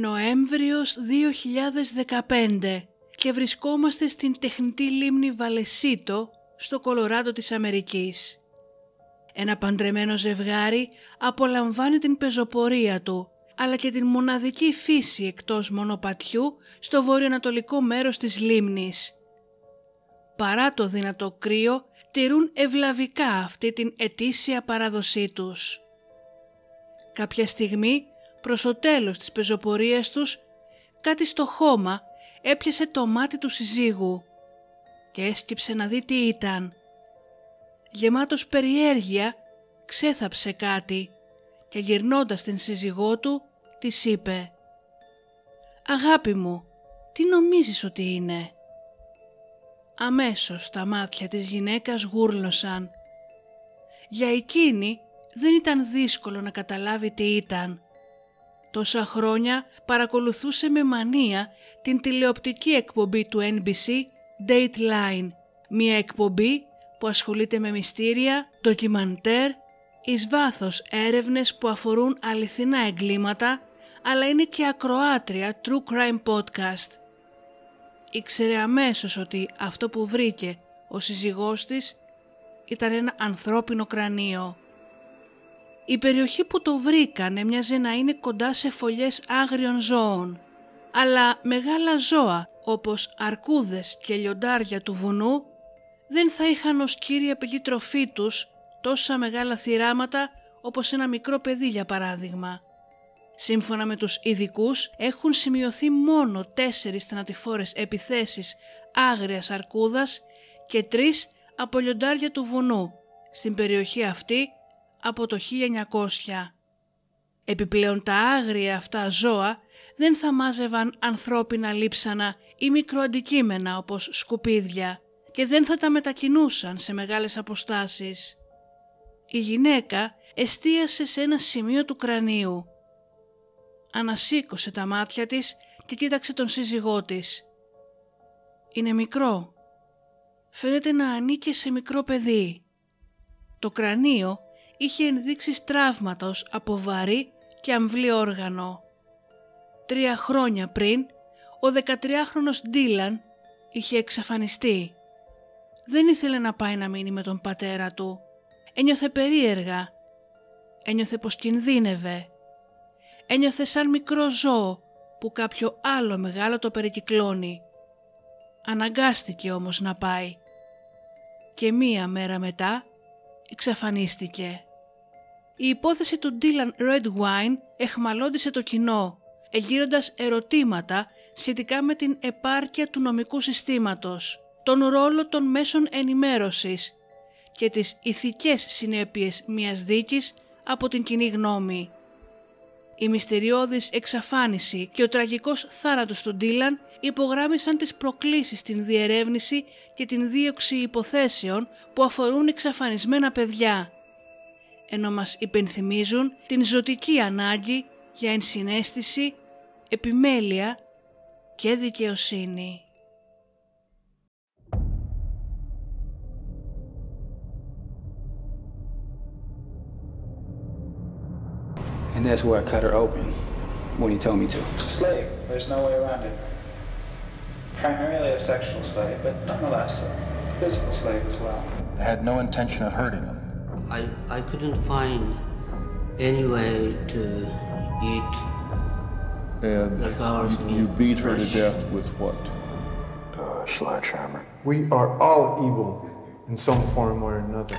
Νοέμβριος 2015 και βρισκόμαστε στην τεχνητή λίμνη Βαλεσίτο στο Κολοράντο της Αμερικής. Ένα παντρεμένο ζευγάρι απολαμβάνει την πεζοπορία του αλλά και την μοναδική φύση εκτός μονοπατιού στο βορειοανατολικό μέρος της λίμνης. Παρά το δυνατό κρύο, τηρούν ευλαβικά αυτή την ετήσια παράδοσή τους. Κάποια στιγμή, προς το τέλος της πεζοπορίας τους, κάτι στο χώμα έπιασε το μάτι του συζύγου και έσκυψε να δει τι ήταν. Γεμάτος περιέργεια, ξέθαψε κάτι και γυρνώντας την σύζυγό του, της είπε «Αγάπη μου, τι νομίζεις ότι είναι» αμέσως τα μάτια της γυναίκας γούρλωσαν. Για εκείνη δεν ήταν δύσκολο να καταλάβει τι ήταν. Τόσα χρόνια παρακολουθούσε με μανία την τηλεοπτική εκπομπή του NBC Dateline, μια εκπομπή που ασχολείται με μυστήρια, ντοκιμαντέρ, εις βάθος έρευνες που αφορούν αληθινά εγκλήματα, αλλά είναι και ακροάτρια True Crime Podcast ήξερε αμέσως ότι αυτό που βρήκε ο σύζυγός της ήταν ένα ανθρώπινο κρανίο. Η περιοχή που το βρήκαν έμοιαζε να είναι κοντά σε φωλιές άγριων ζώων, αλλά μεγάλα ζώα όπως αρκούδες και λιοντάρια του βουνού δεν θα είχαν ως κύρια πηγή τροφή τους τόσα μεγάλα θυράματα όπως ένα μικρό παιδί για παράδειγμα. Σύμφωνα με τους ειδικούς, έχουν σημειωθεί μόνο τέσσερις θανατηφόρες επιθέσεις άγριας αρκούδας και τρεις από λιοντάρια του βουνού στην περιοχή αυτή από το 1900. Επιπλέον τα άγρια αυτά ζώα δεν θα μάζευαν ανθρώπινα λείψανα ή μικροαντικείμενα όπως σκουπίδια και δεν θα τα μετακινούσαν σε μεγάλες αποστάσεις. Η γυναίκα εστίασε σε ένα σημείο του κρανίου ανασήκωσε τα μάτια της και κοίταξε τον σύζυγό της. Είναι μικρό. Φαίνεται να ανήκε σε μικρό παιδί. Το κρανίο είχε ενδείξει τραύματος από βαρύ και αμβλή όργανο. Τρία χρόνια πριν, ο 13χρονος Ντίλαν είχε εξαφανιστεί. Δεν ήθελε να πάει να μείνει με τον πατέρα του. Ένιωθε περίεργα. Ένιωθε πως κινδύνευε ένιωθε σαν μικρό ζώο που κάποιο άλλο μεγάλο το περικυκλώνει. Αναγκάστηκε όμως να πάει και μία μέρα μετά εξαφανίστηκε. Η υπόθεση του Dylan Redwine εχμαλώτησε το κοινό, εγείροντας ερωτήματα σχετικά με την επάρκεια του νομικού συστήματος, τον ρόλο των μέσων ενημέρωσης και τις ηθικές συνέπειες μιας δίκης από την κοινή γνώμη. Η μυστηριώδης εξαφάνιση και ο τραγικός θάνατος του Ντίλαν υπογράμμισαν τις προκλήσεις στην διερεύνηση και την δίωξη υποθέσεων που αφορούν εξαφανισμένα παιδιά, ενώ μας υπενθυμίζουν την ζωτική ανάγκη για ενσυναίσθηση, επιμέλεια και δικαιοσύνη. And that's where I cut her open when he told me to. Slave. There's no way around it. Primarily a sexual slave, but nonetheless a physical slave as well. I had no intention of hurting him. I, I couldn't find any way to eat And the girl's meat. you beat her to death with what? Uh, sledgehammer. We are all evil in some form or another.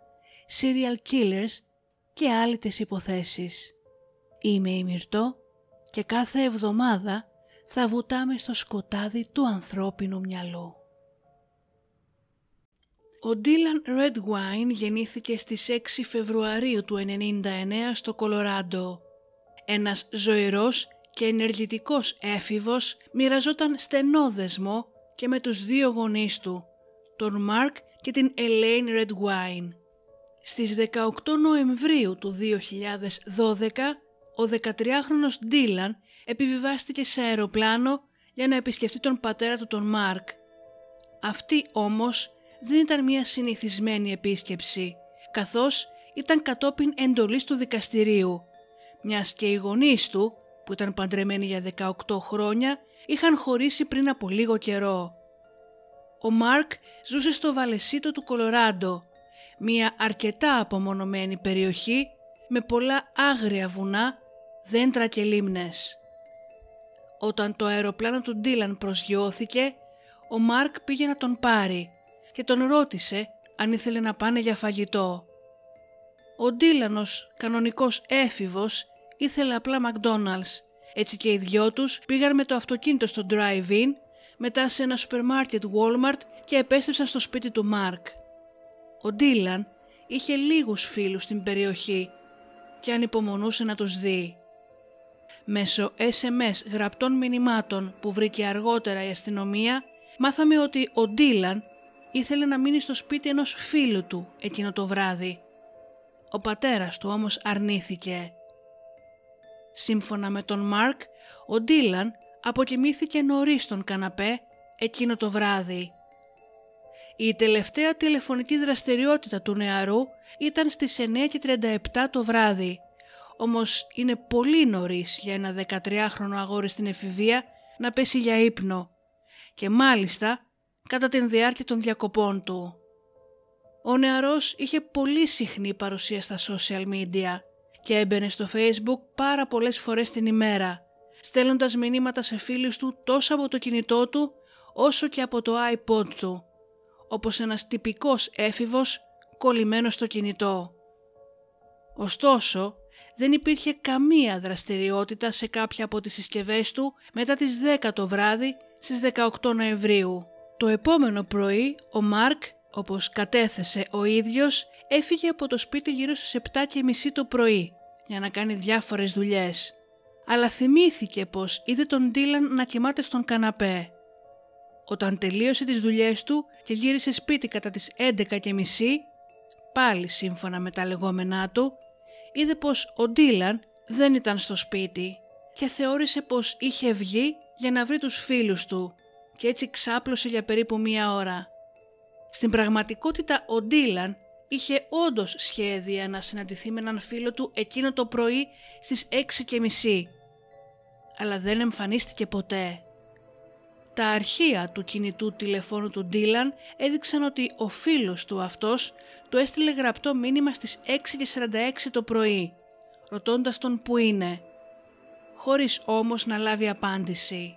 serial killers και άλλες υποθέσεις. Είμαι η Μυρτώ και κάθε εβδομάδα θα βουτάμε στο σκοτάδι του ανθρώπινου μυαλού. Ο Ντίλαν Redwine γεννήθηκε στις 6 Φεβρουαρίου του 1999 στο Κολοράντο. Ένας ζωηρός και ενεργητικός έφηβος μοιραζόταν στενό δεσμό και με τους δύο γονείς του, τον Μάρκ και την Elaine Redwine. Στις 18 Νοεμβρίου του 2012, ο 13χρονος Ντίλαν επιβιβάστηκε σε αεροπλάνο για να επισκεφτεί τον πατέρα του τον Μάρκ. Αυτή όμως δεν ήταν μια συνηθισμένη επίσκεψη, καθώς ήταν κατόπιν εντολής του δικαστηρίου, μιας και οι γονείς του, που ήταν παντρεμένοι για 18 χρόνια, είχαν χωρίσει πριν από λίγο καιρό. Ο Μάρκ ζούσε στο Βαλεσίτο του Κολοράντο, μια αρκετά απομονωμένη περιοχή με πολλά άγρια βουνά, δέντρα και λίμνες. Όταν το αεροπλάνο του Ντίλαν προσγειώθηκε, ο Μάρκ πήγε να τον πάρει και τον ρώτησε αν ήθελε να πάνε για φαγητό. Ο Ντίλανος, κανονικός έφηβος, ήθελε απλά McDonald's, έτσι και οι δυο τους πήγαν με το αυτοκίνητο στο drive-in, μετά σε ένα σούπερ μάρκετ Walmart και επέστρεψαν στο σπίτι του Μάρκ. Ο Ντίλαν είχε λίγους φίλους στην περιοχή και ανυπομονούσε να τους δει. Μέσω SMS γραπτών μηνυμάτων που βρήκε αργότερα η αστυνομία, μάθαμε ότι ο Ντίλαν ήθελε να μείνει στο σπίτι ενός φίλου του εκείνο το βράδυ. Ο πατέρας του όμως αρνήθηκε. Σύμφωνα με τον Μάρκ, ο Ντίλαν αποκοιμήθηκε νωρίς στον καναπέ εκείνο το βράδυ. Η τελευταία τηλεφωνική δραστηριότητα του νεαρού ήταν στις 9.37 το βράδυ, όμως είναι πολύ νωρίς για ένα 13χρονο αγόρι στην εφηβεία να πέσει για ύπνο και μάλιστα κατά την διάρκεια των διακοπών του. Ο νεαρός είχε πολύ συχνή παρουσία στα social media και έμπαινε στο facebook πάρα πολλές φορές την ημέρα, στέλνοντας μηνύματα σε φίλους του τόσο από το κινητό του όσο και από το iPod του, όπως ένας τυπικός έφηβος κολλημένος στο κινητό. Ωστόσο, δεν υπήρχε καμία δραστηριότητα σε κάποια από τις συσκευές του μετά τις 10 το βράδυ στις 18 Νοεμβρίου. Το επόμενο πρωί ο Μάρκ, όπως κατέθεσε ο ίδιος, έφυγε από το σπίτι γύρω στις 7.30 το πρωί για να κάνει διάφορες δουλειές. Αλλά θυμήθηκε πως είδε τον Ντίλαν να κοιμάται στον καναπέ. Όταν τελείωσε τις δουλειές του και γύρισε σπίτι κατά τις 11.30, πάλι σύμφωνα με τα λεγόμενά του, είδε πως ο Ντίλαν δεν ήταν στο σπίτι και θεώρησε πως είχε βγει για να βρει τους φίλους του και έτσι ξάπλωσε για περίπου μία ώρα. Στην πραγματικότητα ο Ντίλαν είχε όντως σχέδια να συναντηθεί με έναν φίλο του εκείνο το πρωί στις 6.30 αλλά δεν εμφανίστηκε ποτέ. Τα αρχεία του κινητού τηλεφώνου του Ντίλαν έδειξαν ότι ο φίλος του αυτός του έστειλε γραπτό μήνυμα στις 6.46 το πρωί, ρωτώντας τον που είναι, χωρίς όμως να λάβει απάντηση.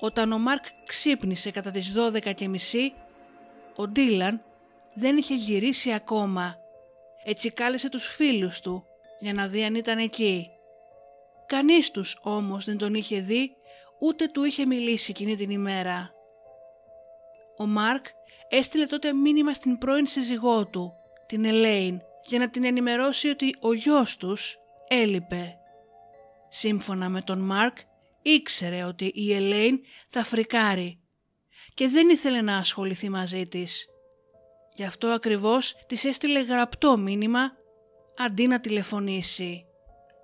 Όταν ο Μάρκ ξύπνησε κατά τις 12.30, ο Ντίλαν δεν είχε γυρίσει ακόμα. Έτσι κάλεσε τους φίλους του για να δει αν ήταν εκεί. Κανείς τους όμως δεν τον είχε δει ούτε του είχε μιλήσει εκείνη την ημέρα. Ο Μάρκ έστειλε τότε μήνυμα στην πρώην σύζυγό του, την Ελέιν, για να την ενημερώσει ότι ο γιος τους έλειπε. Σύμφωνα με τον Μάρκ, ήξερε ότι η Ελέιν θα φρικάρει και δεν ήθελε να ασχοληθεί μαζί της. Γι' αυτό ακριβώς της έστειλε γραπτό μήνυμα αντί να τηλεφωνήσει.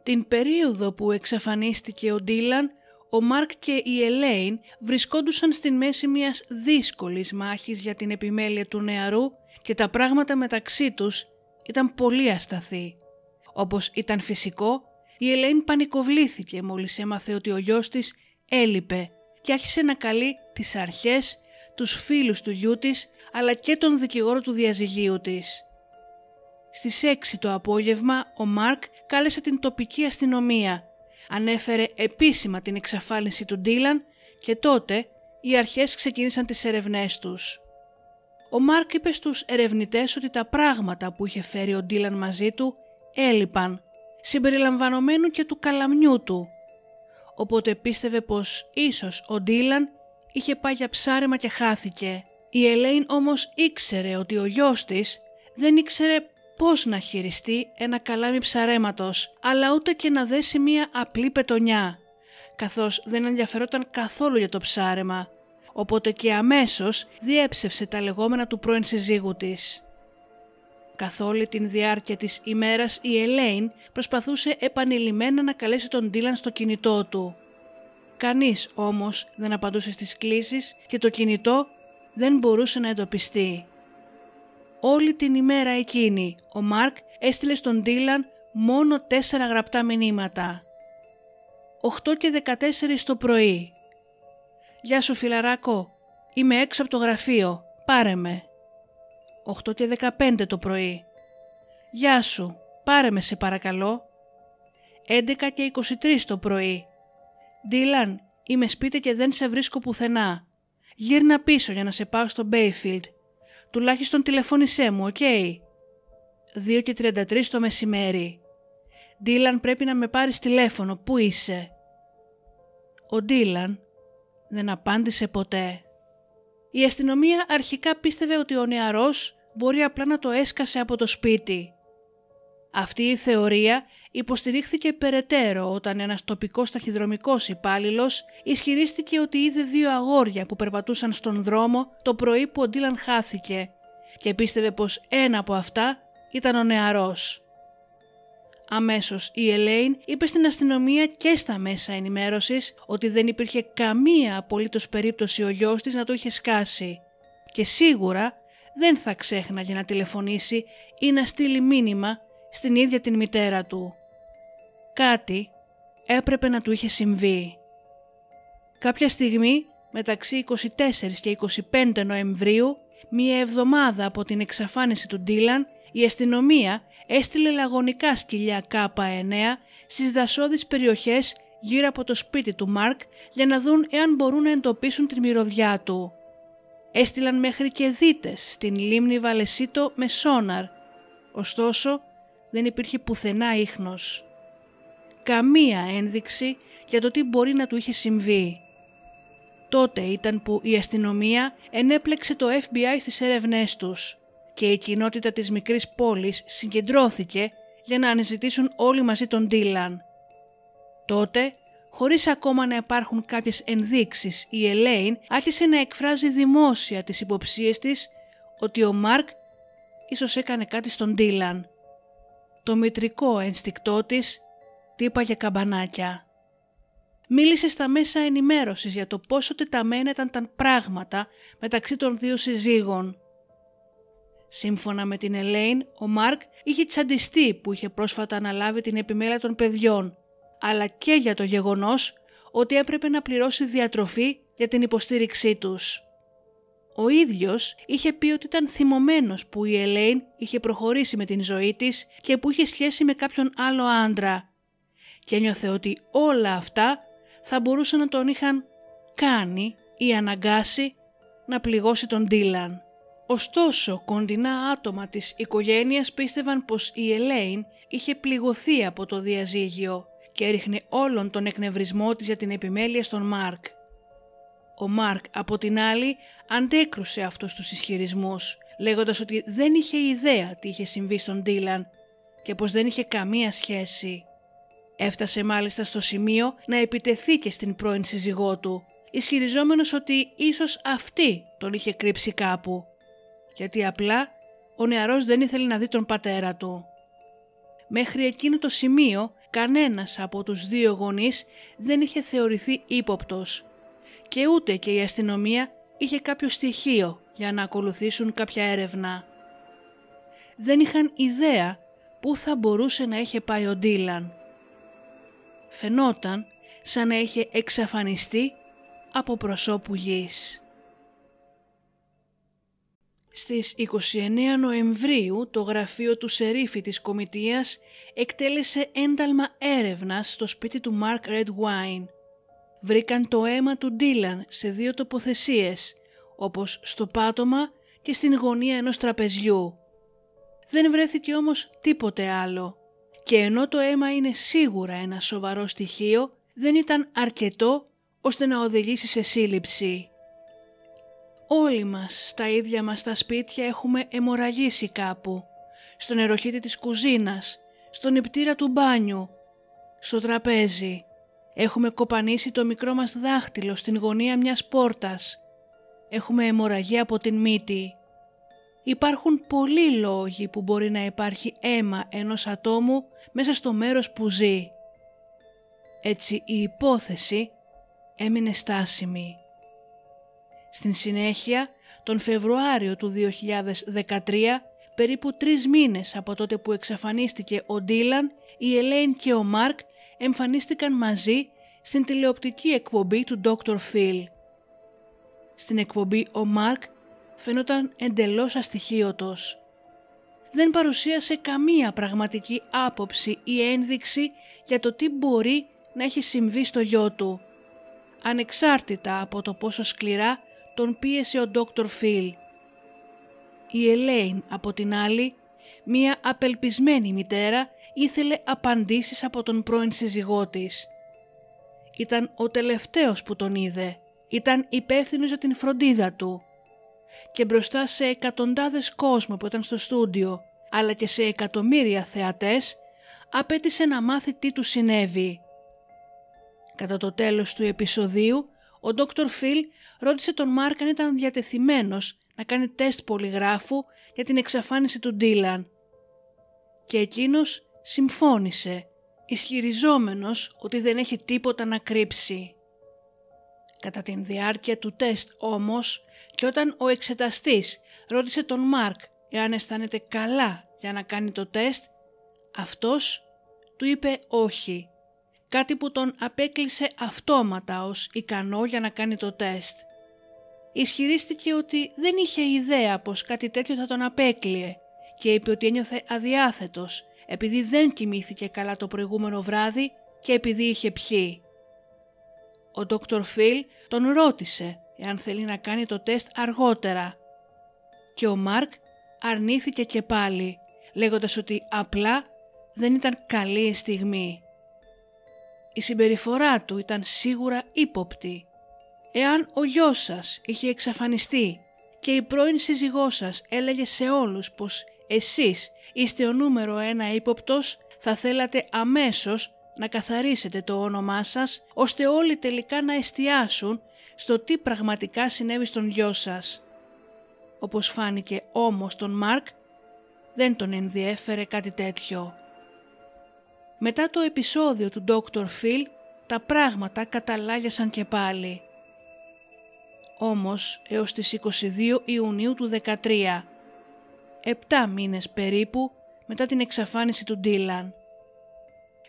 Την περίοδο που εξαφανίστηκε ο Ντίλαν, ο Μάρκ και η Ελέιν βρισκόντουσαν στην μέση μιας δύσκολης μάχης για την επιμέλεια του νεαρού και τα πράγματα μεταξύ τους ήταν πολύ ασταθή. Όπως ήταν φυσικό, η Ελέιν πανικοβλήθηκε μόλις έμαθε ότι ο γιος της έλειπε και άρχισε να καλεί τις αρχές, τους φίλους του γιού της αλλά και τον δικηγόρο του διαζυγίου της. Στις 6 το απόγευμα ο Μάρκ κάλεσε την τοπική αστυνομία, ανέφερε επίσημα την εξαφάνιση του Ντίλαν και τότε οι αρχές ξεκίνησαν τις ερευνές τους. Ο Μάρκ είπε στους ερευνητές ότι τα πράγματα που είχε φέρει ο Ντίλαν μαζί του έλειπαν, συμπεριλαμβανομένου και του καλαμιού του. Οπότε πίστευε πως ίσως ο Ντίλαν είχε πάει για ψάρεμα και χάθηκε. Η Ελέιν όμως ήξερε ότι ο γιος της δεν ήξερε πώς να χειριστεί ένα καλάμι ψαρέματος, αλλά ούτε και να δέσει μία απλή πετονιά, καθώς δεν ενδιαφερόταν καθόλου για το ψάρεμα, οπότε και αμέσως διέψευσε τα λεγόμενα του πρώην συζύγου της. Καθ' όλη την διάρκεια της ημέρας η Ελέιν προσπαθούσε επανειλημμένα να καλέσει τον Ντίλαν στο κινητό του. Κανείς όμως δεν απαντούσε στις κλήσεις και το κινητό δεν μπορούσε να εντοπιστεί. Όλη την ημέρα εκείνη ο Μάρκ έστειλε στον Ντίλαν μόνο τέσσερα γραπτά μηνύματα. 8 και 14 το πρωί. «Γεια σου φιλαράκο, είμαι έξω από το γραφείο, πάρε με». 8 και 15 το πρωί. «Γεια σου, πάρε με σε παρακαλώ». 11 και 23 το πρωί. «Ντίλαν, είμαι σπίτι και δεν σε βρίσκω πουθενά. Γύρνα πίσω για να σε πάω στο Bayfield. Τουλάχιστον τηλεφώνησέ μου, οκ; 2 και 33 το μεσημέρι. Ντίλαν πρέπει να με πάρεις τηλέφωνο, πού είσαι; Ο Ντίλαν δεν απάντησε ποτέ. Η αστυνομία αρχικά πίστευε ότι ο νεαρός μπορεί απλά να το έσκασε από το σπίτι. Αυτή η θεωρία υποστηρίχθηκε περαιτέρω όταν ένας τοπικός ταχυδρομικός υπάλληλος ισχυρίστηκε ότι είδε δύο αγόρια που περπατούσαν στον δρόμο το πρωί που ο Ντίλαν χάθηκε και πίστευε πως ένα από αυτά ήταν ο νεαρός. Αμέσως η Ελέιν είπε στην αστυνομία και στα μέσα ενημέρωσης ότι δεν υπήρχε καμία απολύτως περίπτωση ο γιος της να το είχε σκάσει και σίγουρα δεν θα ξέχναγε να τηλεφωνήσει ή να στείλει μήνυμα στην ίδια την μητέρα του. Κάτι έπρεπε να του είχε συμβεί. Κάποια στιγμή μεταξύ 24 και 25 Νοεμβρίου, μία εβδομάδα από την εξαφάνιση του Ντίλαν, η αστυνομία έστειλε λαγωνικά σκυλιά K9 στις δασόδεις περιοχές γύρω από το σπίτι του Μάρκ για να δουν εάν μπορούν να εντοπίσουν την μυρωδιά του. Έστειλαν μέχρι και δίτες στην λίμνη Βαλεσίτο με σόναρ, ωστόσο δεν υπήρχε πουθενά ίχνος. Καμία ένδειξη για το τι μπορεί να του είχε συμβεί. Τότε ήταν που η αστυνομία ενέπλεξε το FBI στις έρευνές τους και η κοινότητα της μικρής πόλης συγκεντρώθηκε για να αναζητήσουν όλοι μαζί τον Ντίλαν. Τότε, χωρίς ακόμα να υπάρχουν κάποιες ενδείξεις, η Ελέιν άρχισε να εκφράζει δημόσια τις υποψίες της ότι ο Μάρκ ίσως έκανε κάτι στον Ντίλαν. Το μητρικό ένστικτό της τύπαγε καμπανάκια. Μίλησε στα μέσα ενημέρωσης για το πόσο τεταμένα ήταν τα πράγματα μεταξύ των δύο συζύγων Σύμφωνα με την Ελέιν, ο Μάρκ είχε τσαντιστεί που είχε πρόσφατα αναλάβει την επιμέλεια των παιδιών, αλλά και για το γεγονός ότι έπρεπε να πληρώσει διατροφή για την υποστήριξή τους. Ο ίδιος είχε πει ότι ήταν θυμωμένος που η Ελέιν είχε προχωρήσει με την ζωή της και που είχε σχέση με κάποιον άλλο άντρα και ένιωθε ότι όλα αυτά θα μπορούσαν να τον είχαν κάνει ή αναγκάσει να πληγώσει τον Ντίλαν. Ωστόσο, κοντινά άτομα της οικογένειας πίστευαν πως η Ελέιν είχε πληγωθεί από το διαζύγιο και έριχνε όλον τον εκνευρισμό της για την επιμέλεια στον Μάρκ. Ο Μάρκ από την άλλη αντέκρουσε αυτούς τους ισχυρισμούς, λέγοντας ότι δεν είχε ιδέα τι είχε συμβεί στον Ντίλαν και πως δεν είχε καμία σχέση. Έφτασε μάλιστα στο σημείο να επιτεθεί και στην πρώην σύζυγό του, ισχυριζόμενος ότι ίσως αυτή τον είχε κρύψει κάπου γιατί απλά ο νεαρός δεν ήθελε να δει τον πατέρα του. Μέχρι εκείνο το σημείο κανένας από τους δύο γονείς δεν είχε θεωρηθεί ύποπτος και ούτε και η αστυνομία είχε κάποιο στοιχείο για να ακολουθήσουν κάποια έρευνα. Δεν είχαν ιδέα πού θα μπορούσε να είχε πάει ο Ντίλαν. Φαινόταν σαν να είχε εξαφανιστεί από προσώπου γης. Στις 29 Νοεμβρίου το γραφείο του Σερίφη της Κομιτείας εκτέλεσε ένταλμα έρευνας στο σπίτι του Mark Redwine. Βρήκαν το αίμα του Ντίλαν σε δύο τοποθεσίες, όπως στο πάτωμα και στην γωνία ενός τραπεζιού. Δεν βρέθηκε όμως τίποτε άλλο και ενώ το αίμα είναι σίγουρα ένα σοβαρό στοιχείο, δεν ήταν αρκετό ώστε να οδηγήσει σε σύλληψη. Όλοι μας στα ίδια μας τα σπίτια έχουμε αιμορραγήσει κάπου. Στο νεροχύτη της κουζίνας, στον νηπτήρα του μπάνιου, στο τραπέζι. Έχουμε κοπανίσει το μικρό μας δάχτυλο στην γωνία μιας πόρτας. Έχουμε αιμορραγία από την μύτη. Υπάρχουν πολλοί λόγοι που μπορεί να υπάρχει αίμα ενός ατόμου μέσα στο μέρος που ζει. Έτσι η υπόθεση έμεινε στάσιμη. Στην συνέχεια, τον Φεβρουάριο του 2013, περίπου τρεις μήνες από τότε που εξαφανίστηκε ο Ντίλαν, η Ελέιν και ο Μάρκ εμφανίστηκαν μαζί στην τηλεοπτική εκπομπή του Dr. Phil. Στην εκπομπή ο Μάρκ φαινόταν εντελώς αστοιχείωτος. Δεν παρουσίασε καμία πραγματική άποψη ή ένδειξη για το τι μπορεί να έχει συμβεί στο γιο του, ανεξάρτητα από το πόσο σκληρά τον πίεσε ο Dr. Phil. Η Ελέιν από την άλλη, μία απελπισμένη μητέρα, ήθελε απαντήσεις από τον πρώην σύζυγό της. Ήταν ο τελευταίος που τον είδε. Ήταν υπεύθυνος για την φροντίδα του. Και μπροστά σε εκατοντάδες κόσμο που ήταν στο στούντιο, αλλά και σε εκατομμύρια θεατές, απέτησε να μάθει τι του συνέβη. Κατά το τέλος του επεισοδίου, ο Dr. Phil ρώτησε τον Μάρκ αν ήταν διατεθειμένος να κάνει τεστ πολυγράφου για την εξαφάνιση του Ντίλαν. Και εκείνος συμφώνησε, ισχυριζόμενος ότι δεν έχει τίποτα να κρύψει. Κατά την διάρκεια του τεστ όμως και όταν ο εξεταστής ρώτησε τον Μάρκ εάν αισθάνεται καλά για να κάνει το τεστ, αυτός του είπε όχι κάτι που τον απέκλεισε αυτόματα ως ικανό για να κάνει το τεστ. Ισχυρίστηκε ότι δεν είχε ιδέα πως κάτι τέτοιο θα τον απέκλειε και είπε ότι ένιωθε αδιάθετος επειδή δεν κοιμήθηκε καλά το προηγούμενο βράδυ και επειδή είχε πιει. Ο Dr. Phil τον ρώτησε εάν θέλει να κάνει το τεστ αργότερα και ο Μάρκ αρνήθηκε και πάλι λέγοντας ότι απλά δεν ήταν καλή η στιγμή. Η συμπεριφορά του ήταν σίγουρα ύποπτη. Εάν ο γιος σας είχε εξαφανιστεί και η πρώην σύζυγός σας έλεγε σε όλους πως εσείς είστε ο νούμερο ένα ύποπτος, θα θέλατε αμέσως να καθαρίσετε το όνομά σας, ώστε όλοι τελικά να εστιάσουν στο τι πραγματικά συνέβη στον γιο σας. Όπως φάνηκε όμως τον Μάρκ, δεν τον ενδιέφερε κάτι τέτοιο. Μετά το επεισόδιο του Dr. Phil, τα πράγματα καταλάγιασαν και πάλι. Όμως, έως τις 22 Ιουνίου του 13, επτά μήνες περίπου μετά την εξαφάνιση του Ντίλαν.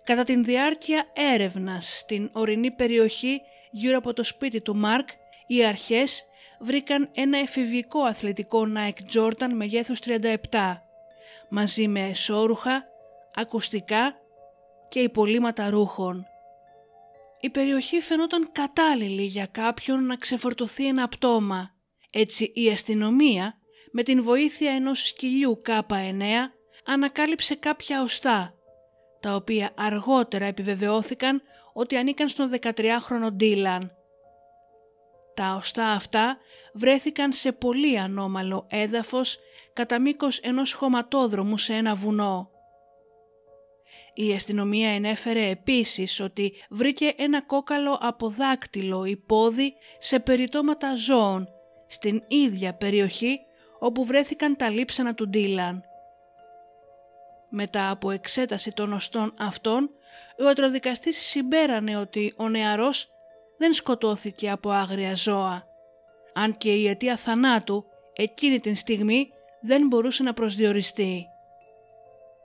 Κατά την διάρκεια έρευνας στην ορεινή περιοχή γύρω από το σπίτι του Μάρκ, οι αρχές βρήκαν ένα εφηβικό αθλητικό Nike Jordan μεγέθους 37, μαζί με εσώρουχα, ακουστικά και υπολείμματα ρούχων. Η περιοχή φαινόταν κατάλληλη για κάποιον να ξεφορτωθεί ένα πτώμα. Έτσι η αστυνομία με την βοήθεια ενός σκυλιού K9 ανακάλυψε κάποια οστά, τα οποία αργότερα επιβεβαιώθηκαν ότι ανήκαν στον 13χρονο Ντίλαν. Τα οστά αυτά βρέθηκαν σε πολύ ανώμαλο έδαφος κατά μήκος ενός χωματόδρομου σε ένα βουνό. Η αστυνομία ενέφερε επίσης ότι βρήκε ένα κόκαλο από δάκτυλο ή πόδι σε περιτώματα ζώων στην ίδια περιοχή όπου βρέθηκαν τα λείψανα του Ντίλαν. Μετά από εξέταση των οστών αυτών, ο ιατροδικαστής συμπέρανε ότι ο νεαρός δεν σκοτώθηκε από άγρια ζώα, αν και η αιτία θανάτου εκείνη την στιγμή δεν μπορούσε να προσδιοριστεί.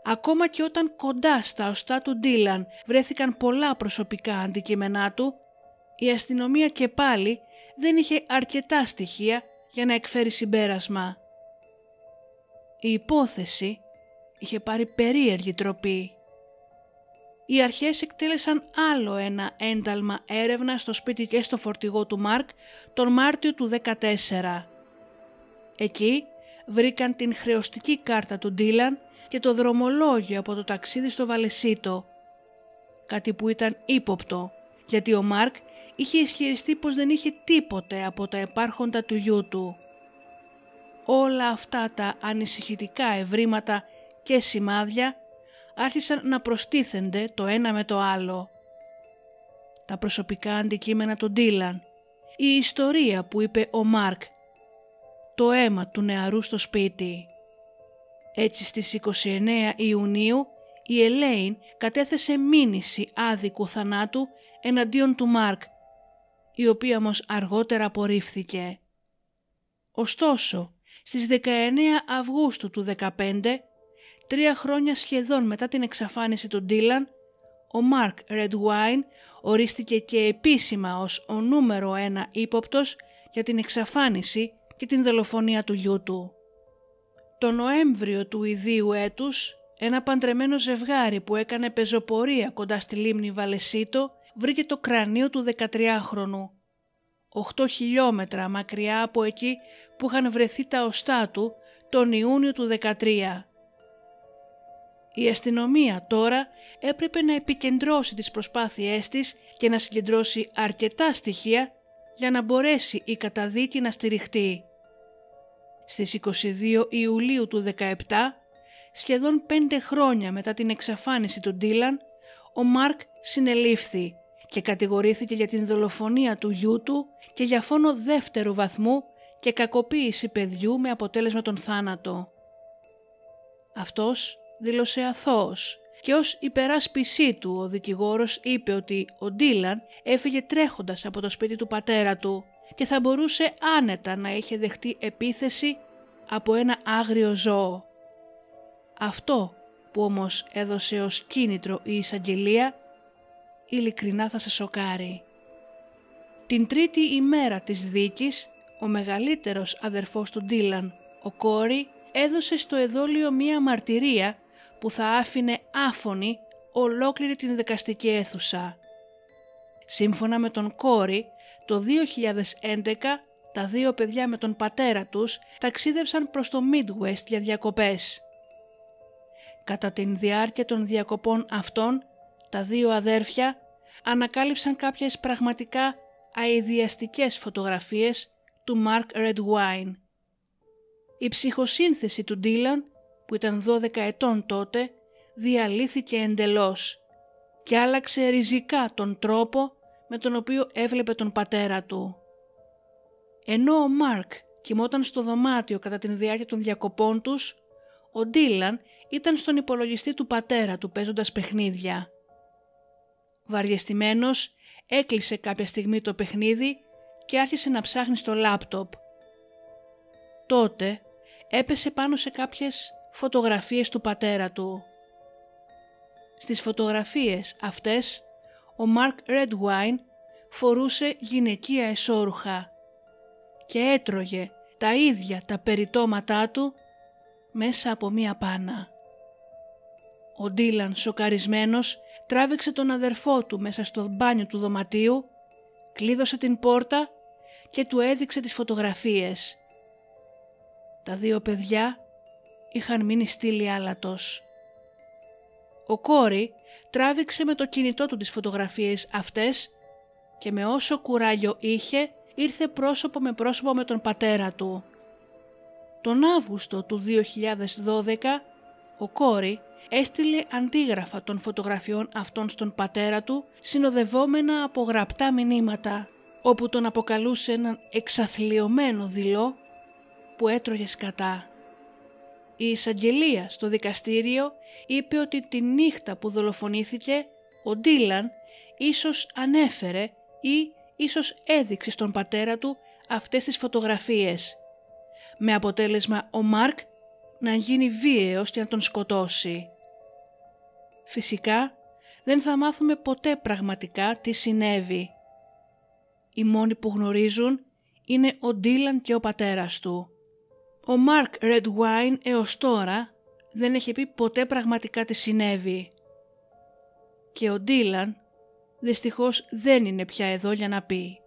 Ακόμα και όταν κοντά στα οστά του Ντίλαν βρέθηκαν πολλά προσωπικά αντικείμενά του, η αστυνομία και πάλι δεν είχε αρκετά στοιχεία για να εκφέρει συμπέρασμα. Η υπόθεση είχε πάρει περίεργη τροπή. Οι αρχές εκτέλεσαν άλλο ένα ένταλμα έρευνα στο σπίτι και στο φορτηγό του Μάρκ τον Μάρτιο του 14. Εκεί βρήκαν την χρεωστική κάρτα του Ντίλαν και το δρομολόγιο από το ταξίδι στο Βαλεσίτο. Κάτι που ήταν ύποπτο, γιατί ο Μάρκ είχε ισχυριστεί πως δεν είχε τίποτε από τα υπάρχοντα του γιού του. Όλα αυτά τα ανησυχητικά ευρήματα και σημάδια άρχισαν να προστίθενται το ένα με το άλλο. Τα προσωπικά αντικείμενα του Ντίλαν, η ιστορία που είπε ο Μάρκ, το αίμα του νεαρού στο σπίτι. Έτσι στις 29 Ιουνίου η Ελέιν κατέθεσε μήνυση άδικου θανάτου εναντίον του Μάρκ, η οποία όμως αργότερα απορρίφθηκε. Ωστόσο, στις 19 Αυγούστου του 2015, τρία χρόνια σχεδόν μετά την εξαφάνιση του Ντίλαν, ο Μάρκ Ρεντουάιν ορίστηκε και επίσημα ως ο νούμερο ένα ύποπτος για την εξαφάνιση και την δολοφονία του γιού του. Το Νοέμβριο του ιδίου έτους, ένα παντρεμένο ζευγάρι που έκανε πεζοπορία κοντά στη λίμνη Βαλεσίτο βρήκε το κρανίο του 13χρονου. 8 χιλιόμετρα μακριά από εκεί που είχαν βρεθεί τα οστά του τον Ιούνιο του 13. Η αστυνομία τώρα έπρεπε να επικεντρώσει τις προσπάθειές της και να συγκεντρώσει αρκετά στοιχεία για να μπορέσει η καταδίκη να στηριχτεί. Στις 22 Ιουλίου του 17, σχεδόν πέντε χρόνια μετά την εξαφάνιση του Ντίλαν, ο Μάρκ συνελήφθη και κατηγορήθηκε για την δολοφονία του γιού του και για φόνο δεύτερου βαθμού και κακοποίηση παιδιού με αποτέλεσμα τον θάνατο. Αυτός δήλωσε αθώος και ως υπεράσπισή του ο δικηγόρος είπε ότι ο Ντίλαν έφυγε τρέχοντας από το σπίτι του πατέρα του και θα μπορούσε άνετα να είχε δεχτεί επίθεση από ένα άγριο ζώο. Αυτό που όμως έδωσε ως κίνητρο η εισαγγελία ειλικρινά θα σε σοκάρει. Την τρίτη ημέρα της δίκης, ο μεγαλύτερος αδερφός του Ντίλαν, ο Κόρι, έδωσε στο εδόλιο μία μαρτυρία που θα άφηνε άφωνη ολόκληρη την δικαστική αίθουσα. Σύμφωνα με τον Κόρι, το 2011 τα δύο παιδιά με τον πατέρα τους ταξίδευσαν προς το Midwest για διακοπές. Κατά την διάρκεια των διακοπών αυτών, τα δύο αδέρφια ανακάλυψαν κάποιες πραγματικά αειδιαστικές φωτογραφίες του Mark Redwine. Η ψυχοσύνθεση του Ντίλαν, που ήταν 12 ετών τότε, διαλύθηκε εντελώς και άλλαξε ριζικά τον τρόπο με τον οποίο έβλεπε τον πατέρα του. Ενώ ο Μάρκ κοιμόταν στο δωμάτιο κατά την διάρκεια των διακοπών τους, ο Ντίλαν ήταν στον υπολογιστή του πατέρα του παίζοντας παιχνίδια. Βαριεστημένος έκλεισε κάποια στιγμή το παιχνίδι και άρχισε να ψάχνει στο λάπτοπ. Τότε έπεσε πάνω σε κάποιες φωτογραφίες του πατέρα του. Στις φωτογραφίες αυτές ο Μάρκ Ρέντουάιν φορούσε γυναικεία εσώρουχα και έτρωγε τα ίδια τα περιτώματά του μέσα από μία πάνα. Ο Ντίλαν σοκαρισμένος τράβηξε τον αδερφό του μέσα στο μπάνιο του δωματίου, κλείδωσε την πόρτα και του έδειξε τις φωτογραφίες. Τα δύο παιδιά είχαν μείνει στήλοι άλατος. Ο κόρη τράβηξε με το κινητό του τις φωτογραφίες αυτές και με όσο κουράγιο είχε ήρθε πρόσωπο με πρόσωπο με τον πατέρα του. Τον Αύγουστο του 2012 ο κόρη έστειλε αντίγραφα των φωτογραφιών αυτών στον πατέρα του συνοδευόμενα από γραπτά μηνύματα όπου τον αποκαλούσε έναν εξαθλιωμένο δειλό που έτρωγε σκατά. Η εισαγγελία στο δικαστήριο είπε ότι τη νύχτα που δολοφονήθηκε ο Ντίλαν ίσως ανέφερε ή ίσως έδειξε στον πατέρα του αυτές τις φωτογραφίες με αποτέλεσμα ο Μάρκ να γίνει βίαιος και να τον σκοτώσει. Φυσικά δεν θα μάθουμε ποτέ πραγματικά τι συνέβη. Οι μόνοι που γνωρίζουν είναι ο Ντίλαν και ο πατέρας του. Ο Μάρκ Ρεντουάιν έως τώρα δεν έχει πει ποτέ πραγματικά τι συνέβη. Και ο Ντίλαν δυστυχώς δεν είναι πια εδώ για να πει.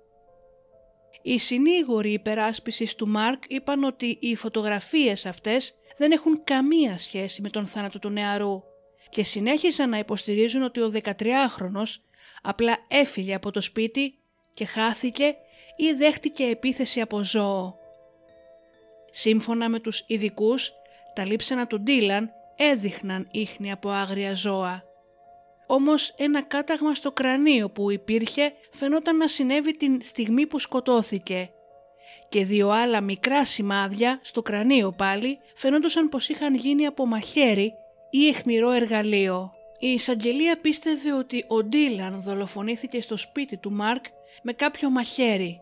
Οι συνήγοροι υπεράσπισης του Μάρκ είπαν ότι οι φωτογραφίες αυτές δεν έχουν καμία σχέση με τον θάνατο του νεαρού και συνέχισαν να υποστηρίζουν ότι ο 13χρονος απλά έφυγε από το σπίτι και χάθηκε ή δέχτηκε επίθεση από ζώο. Σύμφωνα με τους ειδικούς, τα λείψανα του Ντίλαν έδειχναν ίχνη από άγρια ζώα. Όμως ένα κάταγμα στο κρανίο που υπήρχε φαινόταν να συνέβη την στιγμή που σκοτώθηκε και δύο άλλα μικρά σημάδια στο κρανίο πάλι φαινόντουσαν πως είχαν γίνει από μαχαίρι ή εχμηρό εργαλείο. Η εισαγγελία πίστευε ότι ο Ντίλαν δολοφονήθηκε στο σπίτι του Μάρκ με κάποιο μαχαίρι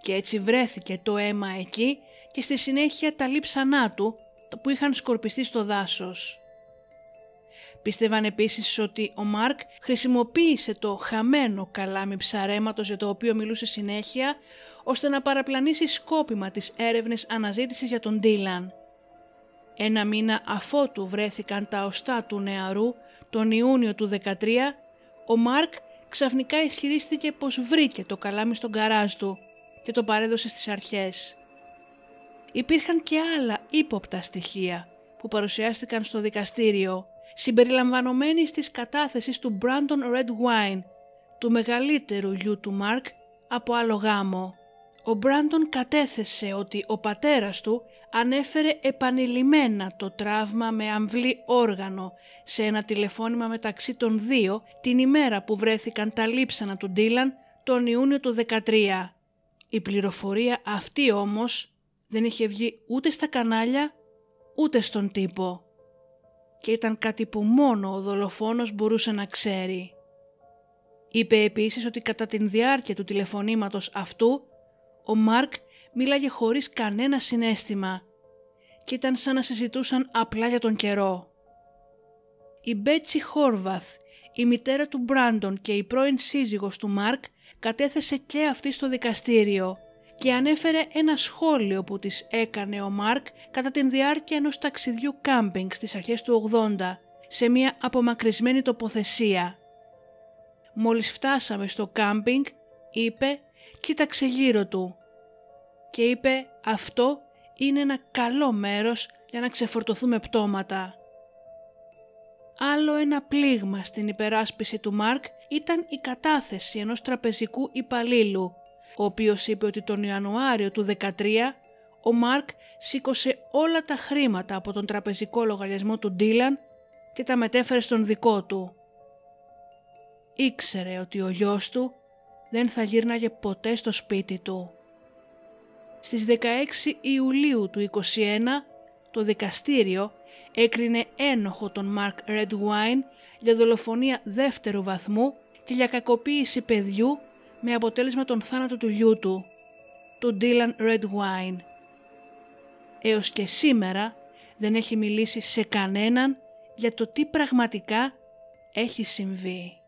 και έτσι βρέθηκε το αίμα εκεί και στη συνέχεια τα λείψανά του που είχαν σκορπιστεί στο δάσος. Πίστευαν επίσης ότι ο Μάρκ χρησιμοποίησε το χαμένο καλάμι ψαρέματος για το οποίο μιλούσε συνέχεια ώστε να παραπλανήσει σκόπιμα τις έρευνες αναζήτησης για τον Ντίλαν. Ένα μήνα αφότου βρέθηκαν τα οστά του νεαρού τον Ιούνιο του 13, ο Μάρκ ξαφνικά ισχυρίστηκε πως βρήκε το καλάμι στον καράζ του και το παρέδωσε στις αρχές. Υπήρχαν και άλλα ύποπτα στοιχεία που παρουσιάστηκαν στο δικαστήριο συμπεριλαμβανομένης της κατάθεσης του Brandon Red Wine, του μεγαλύτερου γιου του Μάρκ, από άλλο γάμο. Ο Μπράντον κατέθεσε ότι ο πατέρας του ανέφερε επανειλημμένα το τραύμα με αμβλή όργανο σε ένα τηλεφώνημα μεταξύ των δύο την ημέρα που βρέθηκαν τα λείψανα του Ντίλαν τον Ιούνιο του 13. Η πληροφορία αυτή όμως δεν είχε βγει ούτε στα κανάλια ούτε στον τύπο και ήταν κάτι που μόνο ο δολοφόνος μπορούσε να ξέρει. Είπε επίσης ότι κατά την διάρκεια του τηλεφωνήματος αυτού ο Μάρκ μίλαγε χωρίς κανένα συνέστημα και ήταν σαν να συζητούσαν απλά για τον καιρό. Η Μπέτσι Χόρβαθ, η μητέρα του Μπράντον και η πρώην σύζυγος του Μάρκ κατέθεσε και αυτή στο δικαστήριο και ανέφερε ένα σχόλιο που της έκανε ο Μάρκ κατά την διάρκεια ενός ταξιδιού κάμπινγκ στις αρχές του 80 σε μια απομακρυσμένη τοποθεσία. Μόλις φτάσαμε στο κάμπινγκ, είπε, κοίταξε γύρω του και είπε αυτό είναι ένα καλό μέρος για να ξεφορτωθούμε πτώματα. Άλλο ένα πλήγμα στην υπεράσπιση του Μάρκ ήταν η κατάθεση ενός τραπεζικού υπαλλήλου ο οποίος είπε ότι τον Ιανουάριο του 2013 ο Μάρκ σήκωσε όλα τα χρήματα από τον τραπεζικό λογαριασμό του Ντίλαν και τα μετέφερε στον δικό του. Ήξερε ότι ο γιος του δεν θα γύρναγε ποτέ στο σπίτι του. Στις 16 Ιουλίου του 2021 το δικαστήριο έκρινε ένοχο τον Μάρκ Redwine για δολοφονία δεύτερου βαθμού και για κακοποίηση παιδιού με αποτέλεσμα τον θάνατο του γιού του, του Dylan Redwine. Έως και σήμερα δεν έχει μιλήσει σε κανέναν για το τι πραγματικά έχει συμβεί.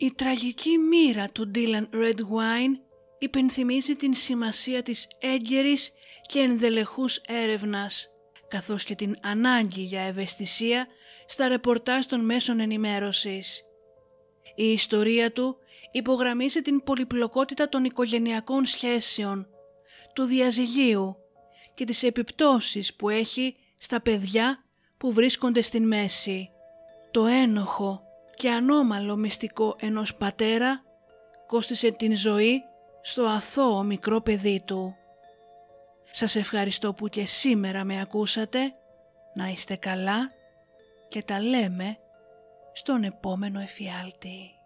Η τραγική μοίρα του Dylan Redwine υπενθυμίζει την σημασία της έγκαιρης και ενδελεχούς έρευνας, καθώς και την ανάγκη για ευαισθησία στα ρεπορτάζ των μέσων ενημέρωσης. Η ιστορία του υπογραμμίζει την πολυπλοκότητα των οικογενειακών σχέσεων, του διαζυγίου και τις επιπτώσεις που έχει στα παιδιά που βρίσκονται στην μέση. Το ένοχο και ανώμαλο μυστικό ενός πατέρα κόστισε την ζωή στο αθώο μικρό παιδί του. Σας ευχαριστώ που και σήμερα με ακούσατε, να είστε καλά και τα λέμε στον επόμενο εφιάλτη.